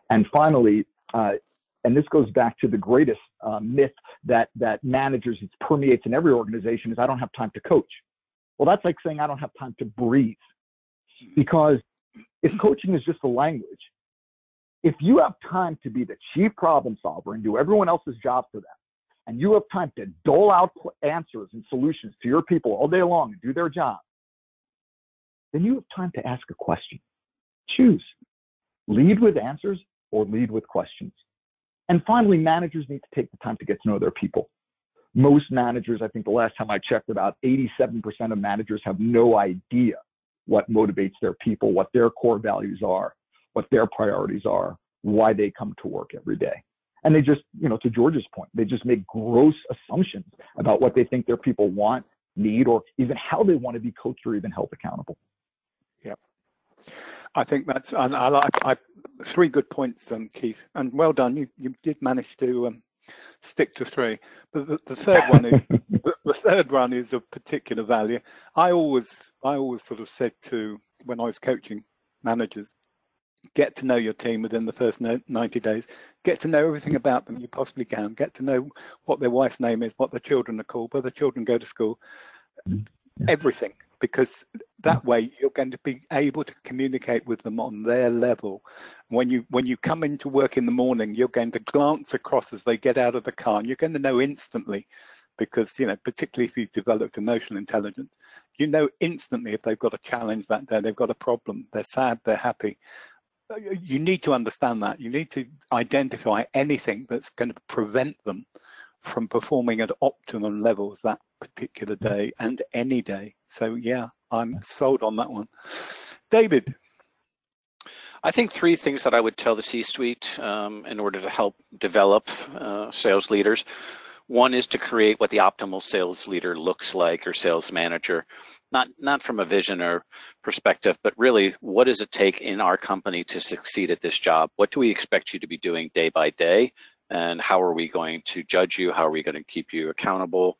And finally, uh, and this goes back to the greatest uh, myth that that managers permeates in every organization is I don't have time to coach. Well, that's like saying I don't have time to breathe, because if coaching is just a language, if you have time to be the chief problem solver and do everyone else's job for them, and you have time to dole out answers and solutions to your people all day long and do their job, then you have time to ask a question. Choose. Lead with answers or lead with questions. And finally, managers need to take the time to get to know their people. Most managers, I think the last time I checked, about 87% of managers have no idea what motivates their people, what their core values are, what their priorities are, why they come to work every day. And they just, you know, to George's point, they just make gross assumptions about what they think their people want, need, or even how they want to be coached or even held accountable. Yep. I think that's, and I like, I, three good points, um, Keith, and well done. You, you did manage to um, stick to three. But the, the third one is, the, the third one is of particular value. I always, I always sort of said to, when I was coaching managers, get to know your team within the first 90 days get to know everything about them you possibly can get to know what their wife's name is what their children are called where their children go to school mm-hmm. everything because that way you're going to be able to communicate with them on their level. When you when you come into work in the morning you're going to glance across as they get out of the car and you're going to know instantly because you know particularly if you've developed emotional intelligence you know instantly if they've got a challenge that day they've got a problem they're sad they're happy you need to understand that. You need to identify anything that's going to prevent them from performing at optimum levels that particular day and any day. So yeah, I'm sold on that one. David. I think three things that I would tell the C-suite um, in order to help develop uh, sales leaders. One is to create what the optimal sales leader looks like or sales manager not not from a vision or perspective, but really what does it take in our company to succeed at this job? What do we expect you to be doing day by day? And how are we going to judge you? How are we going to keep you accountable?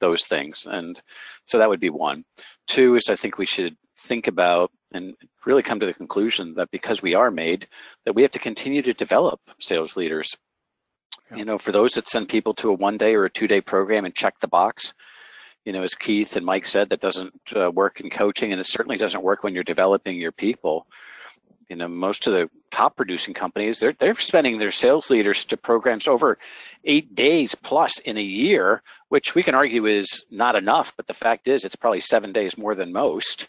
Those things. And so that would be one. Two is I think we should think about and really come to the conclusion that because we are made, that we have to continue to develop sales leaders. Yeah. You know, for those that send people to a one day or a two day program and check the box, you know, as Keith and Mike said, that doesn't uh, work in coaching, and it certainly doesn't work when you're developing your people. You know, most of the top producing companies, they're they're spending their sales leaders to programs over eight days plus in a year, which we can argue is not enough. But the fact is, it's probably seven days more than most.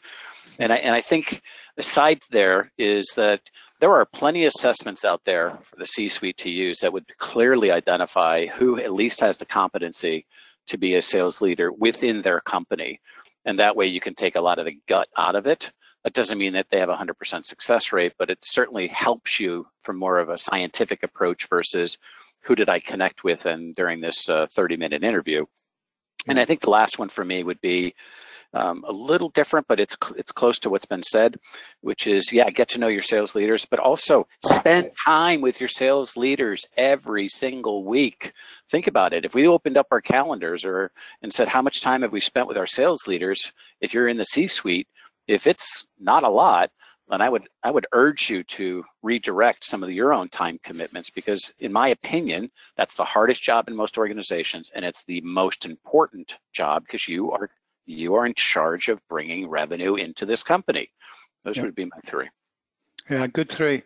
And I and I think aside there is that there are plenty of assessments out there for the C-suite to use that would clearly identify who at least has the competency to be a sales leader within their company. And that way you can take a lot of the gut out of it. That doesn't mean that they have a 100% success rate, but it certainly helps you from more of a scientific approach versus who did I connect with and during this uh, 30 minute interview. And I think the last one for me would be um, a little different, but it's it's close to what's been said, which is yeah, get to know your sales leaders, but also spend time with your sales leaders every single week. Think about it. If we opened up our calendars or and said how much time have we spent with our sales leaders, if you're in the C-suite, if it's not a lot, then I would I would urge you to redirect some of your own time commitments because in my opinion that's the hardest job in most organizations and it's the most important job because you are you are in charge of bringing revenue into this company. Those would be my three. Yeah, good three.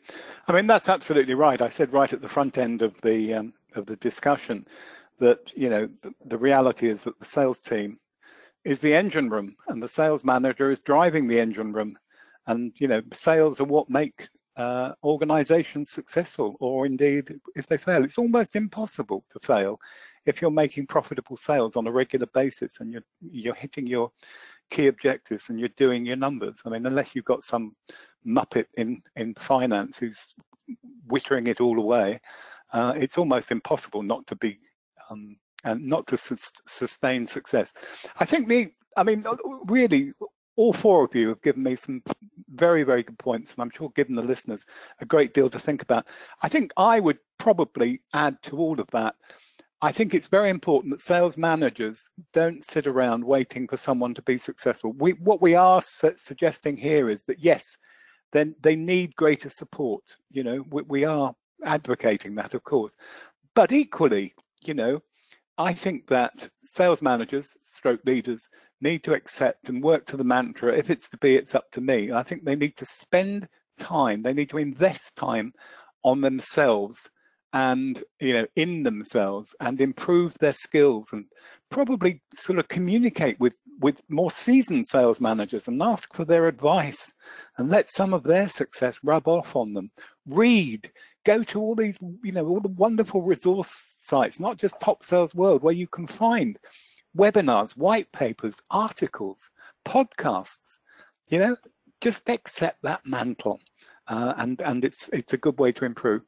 I mean, that's absolutely right. I said right at the front end of the um, of the discussion that you know the, the reality is that the sales team is the engine room, and the sales manager is driving the engine room, and you know sales are what make uh, organizations successful, or indeed if they fail, it's almost impossible to fail if you're making profitable sales on a regular basis and you're you're hitting your key objectives and you're doing your numbers. I mean, unless you've got some muppet in in finance who's wittering it all away, uh, it's almost impossible not to be um, and not to sustain success. I think the, I mean, really, all four of you have given me some very, very good points, and I'm sure given the listeners a great deal to think about. I think I would probably add to all of that I think it's very important that sales managers don't sit around waiting for someone to be successful. We, what we are su suggesting here is that yes, then they need greater support. You know, we, we are advocating that, of course, but equally, you know, I think that sales managers, stroke leaders, need to accept and work to the mantra. If it's to be, it's up to me. I think they need to spend time. They need to invest time on themselves and you know in themselves and improve their skills and probably sort of communicate with with more seasoned sales managers and ask for their advice and let some of their success rub off on them. Read. Go to all these you know all the wonderful resource sites not just top sales world where you can find webinars white papers articles podcasts. You know just accept that mantle uh, and and it's it's a good way to improve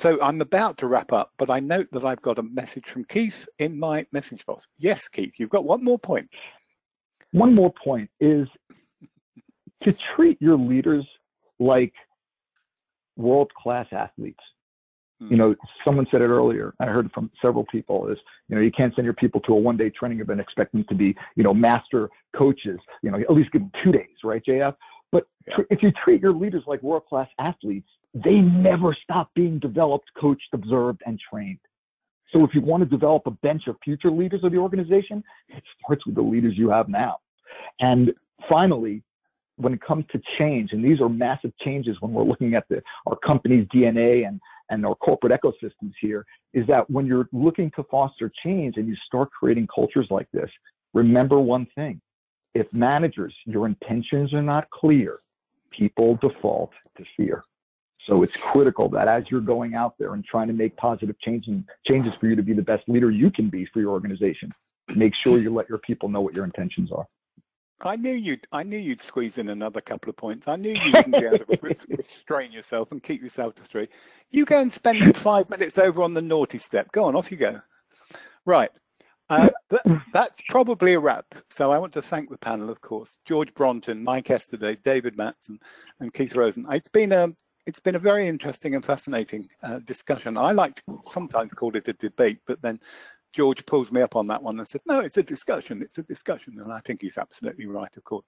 So I'm about to wrap up, but I note that I've got a message from Keith in my message box. Yes, Keith, you've got one more point. One more point is to treat your leaders like world-class athletes. You know, hmm. someone said it earlier. I heard it from several people is, you know, you can't send your people to a one-day training event expect them to be, you know, master coaches. You know, at least give them two days, right, JF? But yeah. tr- if you treat your leaders like world-class athletes, they never stop being developed, coached, observed, and trained. So if you want to develop a bench of future leaders of the organization, it starts with the leaders you have now. And finally, when it comes to change, and these are massive changes when we're looking at the, our company's DNA and, and our corporate ecosystems here, is that when you're looking to foster change and you start creating cultures like this, remember one thing. If managers, your intentions are not clear, people default to fear. So it's critical that as you're going out there and trying to make positive changes, changes for you to be the best leader you can be for your organization, make sure you let your people know what your intentions are. I knew you'd. I knew you'd squeeze in another couple of points. I knew you wouldn't be able to restrain yourself and keep yourself to three. You go and spend five minutes over on the naughty step. Go on, off you go. Right. Uh, that's probably a wrap. So I want to thank the panel, of course, George Brontén, Mike Esterday, David Mattson, and Keith Rosen. It's been a it's been a very interesting and fascinating uh, discussion. I like to sometimes call it a debate, but then George pulls me up on that one and said, no, it's a discussion, it's a discussion. And I think he's absolutely right, of course.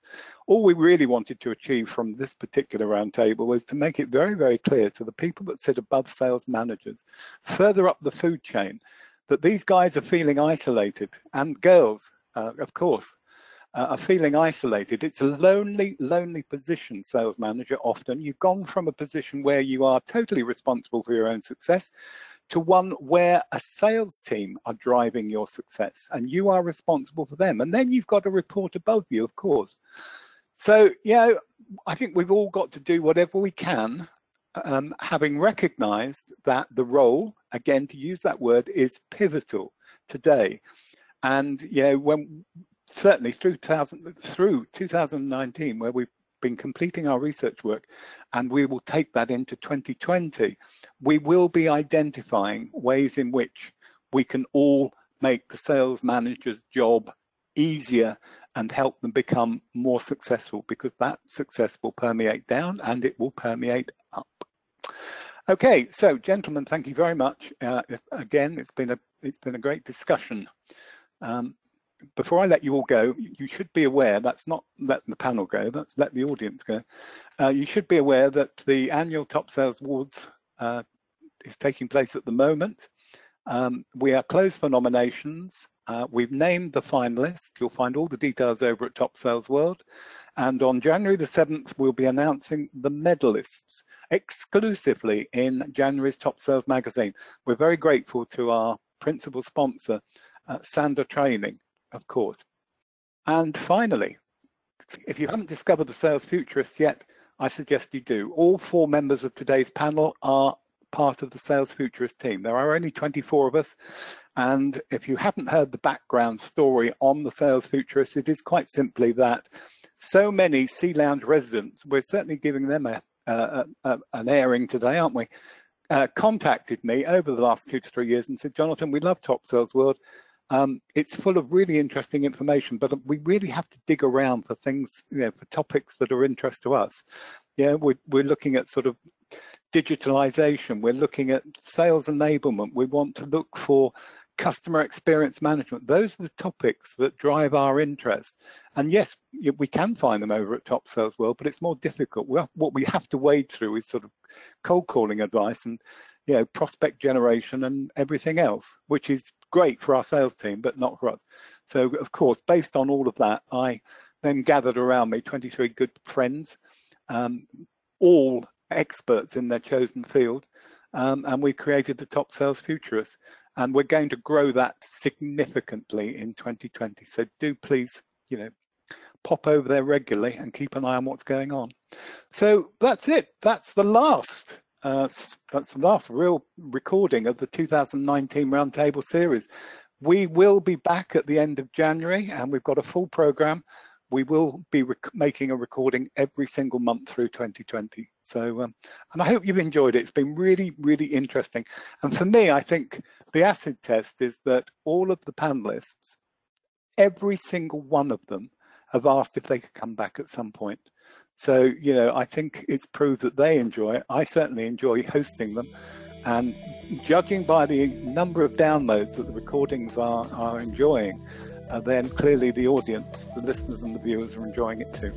All we really wanted to achieve from this particular roundtable was to make it very, very clear to the people that sit above sales managers, further up the food chain, that these guys are feeling isolated and girls, uh, of course, uh, are feeling isolated. It's a lonely, lonely position, sales manager, often. You've gone from a position where you are totally responsible for your own success to one where a sales team are driving your success and you are responsible for them. And then you've got a report above you, of course. So, you know, I think we've all got to do whatever we can, um, having recognized that the role, again, to use that word, is pivotal today. And, you know, when certainly through 2000, through 2019, where we've been completing our research work and we will take that into 2020. We will be identifying ways in which we can all make the sales manager's job easier and help them become more successful because that success will permeate down and it will permeate up. Okay, so gentlemen, thank you very much. Uh, again, it's been a it's been a great discussion. Um, before I let you all go, you should be aware that's not let the panel go, that's let the audience go. Uh, you should be aware that the annual Top Sales Awards uh, is taking place at the moment. Um, we are closed for nominations. Uh, we've named the finalists. You'll find all the details over at Top Sales World. And on January the 7th, we'll be announcing the medalists exclusively in January's Top Sales magazine. We're very grateful to our principal sponsor, uh, Sandler Training, of course. And finally, if you haven't discovered the Sales Futurists yet, I suggest you do. All four members of today's panel are part of the Sales Futurist team. There are only 24 of us. And if you haven't heard the background story on the Sales Futurist, it is quite simply that so many Sea Lounge residents, we're certainly giving them a, a, a an airing today, aren't we? Uh, contacted me over the last two to three years and said, Jonathan, we love Top Sales World. Um, it's full of really interesting information, but we really have to dig around for things, you know, for topics that are interest to us. Yeah, we're, we're looking at sort of digitalization. We're looking at sales enablement. We want to look for customer experience management. Those are the topics that drive our interest. And yes, we can find them over at Top Sales World, but it's more difficult. what we have to wade through is sort of cold calling advice and you know prospect generation and everything else, which is great for our sales team, but not for us. So of course, based on all of that, I then gathered around me 23 good friends, um, all experts in their chosen field, um, and we created the Top Sales Futurists. And we're going to grow that significantly in 2020. So do please, you know, pop over there regularly and keep an eye on what's going on. So that's it. That's the last uh, that's the last real recording of the 2019 Roundtable series. We will be back at the end of January and we've got a full program we will be making a recording every single month through 2020. So, um, and I hope you've enjoyed it. It's been really, really interesting. And for me, I think the acid test is that all of the panelists, every single one of them, have asked if they could come back at some point. So, you know, I think it's proved that they enjoy it. I certainly enjoy hosting them. And judging by the number of downloads that the recordings are, are enjoying, uh, then clearly the audience, the listeners and the viewers are enjoying it too.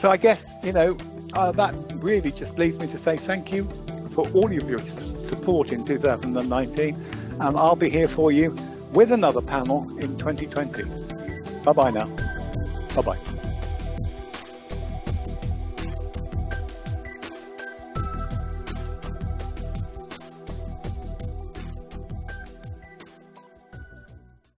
So I guess, you know, uh, that really just leaves me to say thank you for all of your support in 2019. And I'll be here for you with another panel in 2020. Bye bye now. Bye bye.